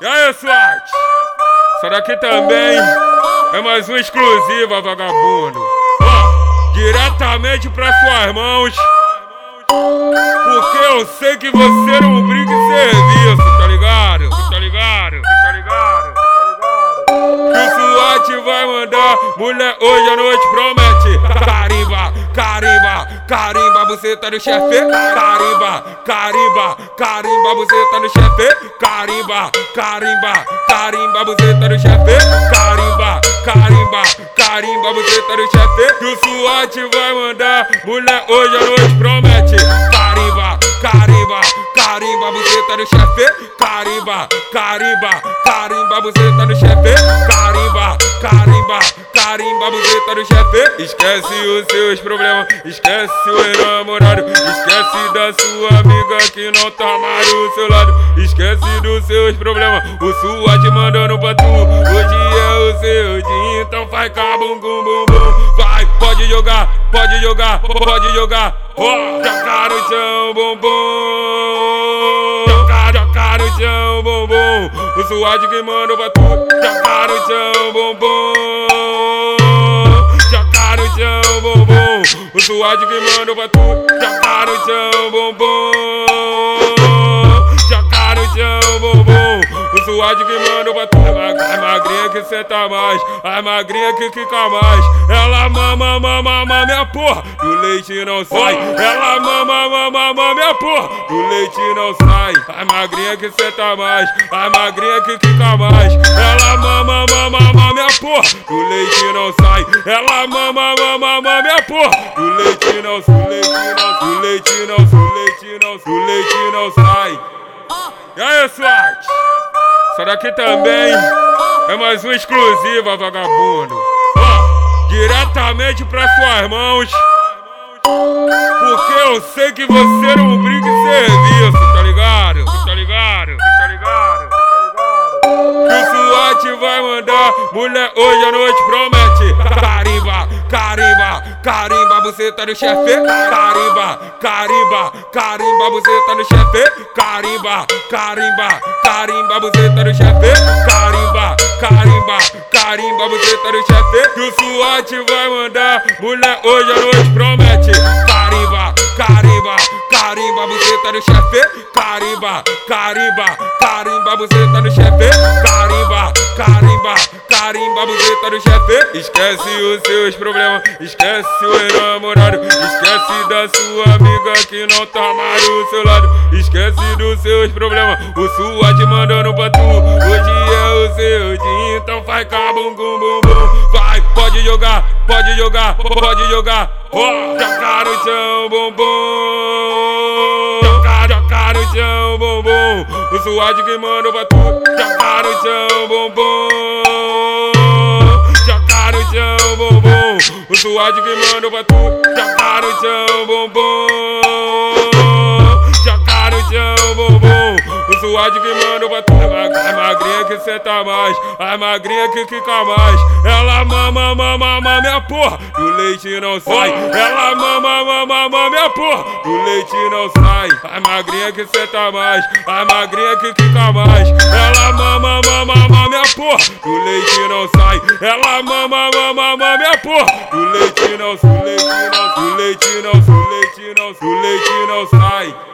E aí, SWAT? Essa daqui também é mais uma exclusiva, vagabundo. Ó, diretamente pra suas mãos. Porque eu sei que você não brinca em serviço, tá ligado? Tá ligado? Tá ligado? Tá ligado? Que o SWAT vai mandar, mulher hoje à noite promete. Carimba, carimba, carimba, você tá no chefe. Carimba, carimba, carimba, você tá no chefe. Carimba, carimba, carimba, você tá no chefe. Carimba, carimba, carimba, você tá no chefe. Que o SWAT vai mandar, mulher hoje à noite promete. Carimba, carimba, carimba, você tá no chefe. Carimba, carimba, carimba, você tá no chefe. Carimba, carimba, carimba, tá no chefe. Esquece os seus problemas, esquece o namorado, esquece da sua amiga que não tá mais do seu lado. Esquece dos seus problemas, o SWAT mandando pra tu. Hoje é o seu dia, então faz cabum bum bum bum. Vai, pode jogar, pode jogar, pode jogar. Oh, jogar no chão, bum chão, bum bum. O SWAT que manda pra tu. Jogar no chão, bum bum. Jogar no chão, bum bum. O SWAT que manda pra tu. Jogar no chão, bum bum. Jogar no chão, bum bum. O SWAT que manda pra tu. A magrinha que senta mais, a magrinha que fica mais. Ela mama, mama, mama, minha porra, do leite não sai. Ela mama, mama, mama, minha porra, do leite não sai. A magrinha que senta mais, a magrinha que fica mais. Ela mama, mama, mama, minha porra, do leite não sai. Ela mama, mama, mama, minha porra, do leite não, do leite não, do leite não, do leite não, do leite não sai. E aí, SWAT? Essa daqui também é mais uma exclusiva, vagabundo. Diretamente pra suas mãos. Porque eu sei que você não brinca em serviço, tá ligado? Tá ligado? Tá ligado? Tá ligado? Que o SWAT vai mandar, mulher hoje à noite promete. Carimba, carimba, carimba, você tá no chefe. Carimba, carimba, carimba, você tá no chefe. Carimba, carimba, carimba, você tá no chefe. Carimba, carimba, carimba, você tá no chefe. Que o SWAT vai mandar, mulher hoje à noite promete. Carimba, carimba, carimba, você tá no chefe. Carimba, carimba, carimba, você tá no chefe. Carimba, carimba, carimba, você tá no chefe. Esquece os seus problemas, esquece o namorado, esquece da sua amiga que não tá mais do seu lado. Esquece dos seus problemas, o SWAT mandando pra tu. Hoje seu então faz cabum bum bum bum. Vai, pode jogar, pode jogar, pode jogar. Oh, jogar no chão, bum bum. Jogar, jogar no chão, bum bum. O SWAT que manda pra tu. Jogar no chão, bum bum. Jogar no chão, bum bum. O SWAT que manda pra tu. Jogar no chão, bum O SWAT que pra tu. A magrinha que senta mais, a magrinha que fica mais. Ela mama, mama, mama, minha porra, do leite não sai. Ela mama, mama, mama, minha porra, do leite não sai. A magrinha que senta mais, a magrinha que fica mais. Ela mama, mama, mama, minha porra, do leite não sai. Ela mama, mama, mama, minha porra, do leite não, do leite não, do leite não, não, do leite não sai.